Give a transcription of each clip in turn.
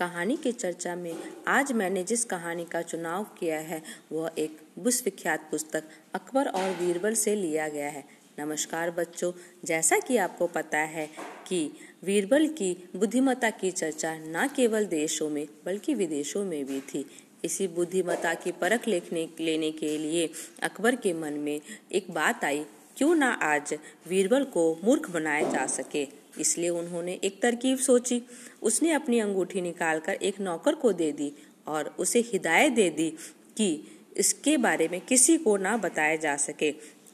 कहानी की चर्चा में आज मैंने जिस कहानी का चुनाव किया है, वह एक विश्वविख्यात पुस्तक अकबर और बीरबल से लिया गया है। नमस्कार बच्चों, जैसा कि आपको पता है कि बीरबल की बुद्धिमत्ता की चर्चा न केवल देशों में, बल्कि विदेशों में भी थी। इसी बुद्धिमत्ता की परख लेखने, लेने के लिए अकबर के मन में एक बात आई क्यों ना आज बीरबल को मूर्ख बनाया जा सके? इसलिए उन्होंने एक तरकीब सोची। उसने अपनी अंगूठी निकालकर एक नौकर को दे दी और उसे हिदायत दे दी कि इसके बारे में किसी को ना बताया जा सके।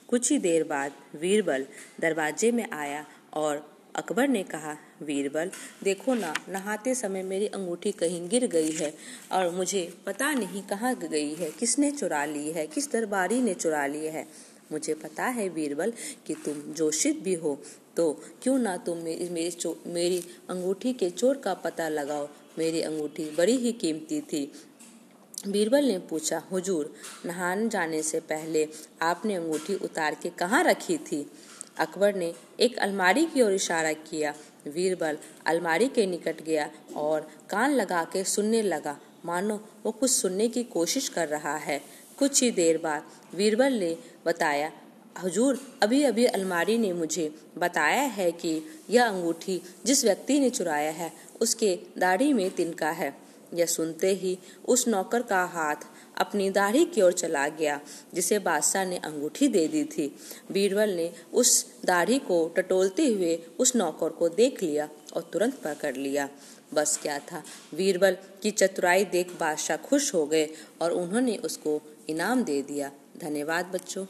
कुछ ही देर बाद वीरबल दरवाजे में आया और अकबर ने कहा, वीरबल, देखो ना, नहाते समय मेरी अंगूठी कहीं गिर गई है और मुझे पता नहीं कहाँ गई है। किसने चुरा ली है? किस दरबारी ने चुरा ली है? मुझे पता है बीरबल कि तुम जोशित भी हो तो क्यों ना तुम मेरी मेरी मेरी अंगूठी के चोर का पता लगाओ। मेरी अंगूठी बड़ी ही कीमती थी। बीरबल ने पूछा, हुजूर, नहाने जाने से पहले आपने अंगूठी उतार के कहाँ रखी थी? अकबर ने एक अलमारी की ओर इशारा किया। बीरबल अलमारी के निकट गया और कान लगा के सुनने लगा। मानो वो कुछ सुनने की कोशिश कर रहा है। कुछ ही देर बाद बीरबल ने बताया, हजूर अभी अभी अलमारी ने मुझे बताया है कि यह अंगूठी जिस व्यक्ति ने चुराया है, उसके दाढ़ी में तिनका है। यह सुनते ही उस नौकर का हाथ अपनी दाढ़ी की ओर चला गया, जिसे बादशाह ने अंगूठी दे दी थी। बीरबल ने उस दाढ़ी को टटोलते हुए उस नौकर को देख लिया और तुरंत पकड़ लिया। बस क्या था, बीरबल की चतुराई देख बादशाह खुश हो गए और उन्होंने उसको इनाम दे दिया। धन्यवाद बच्चों।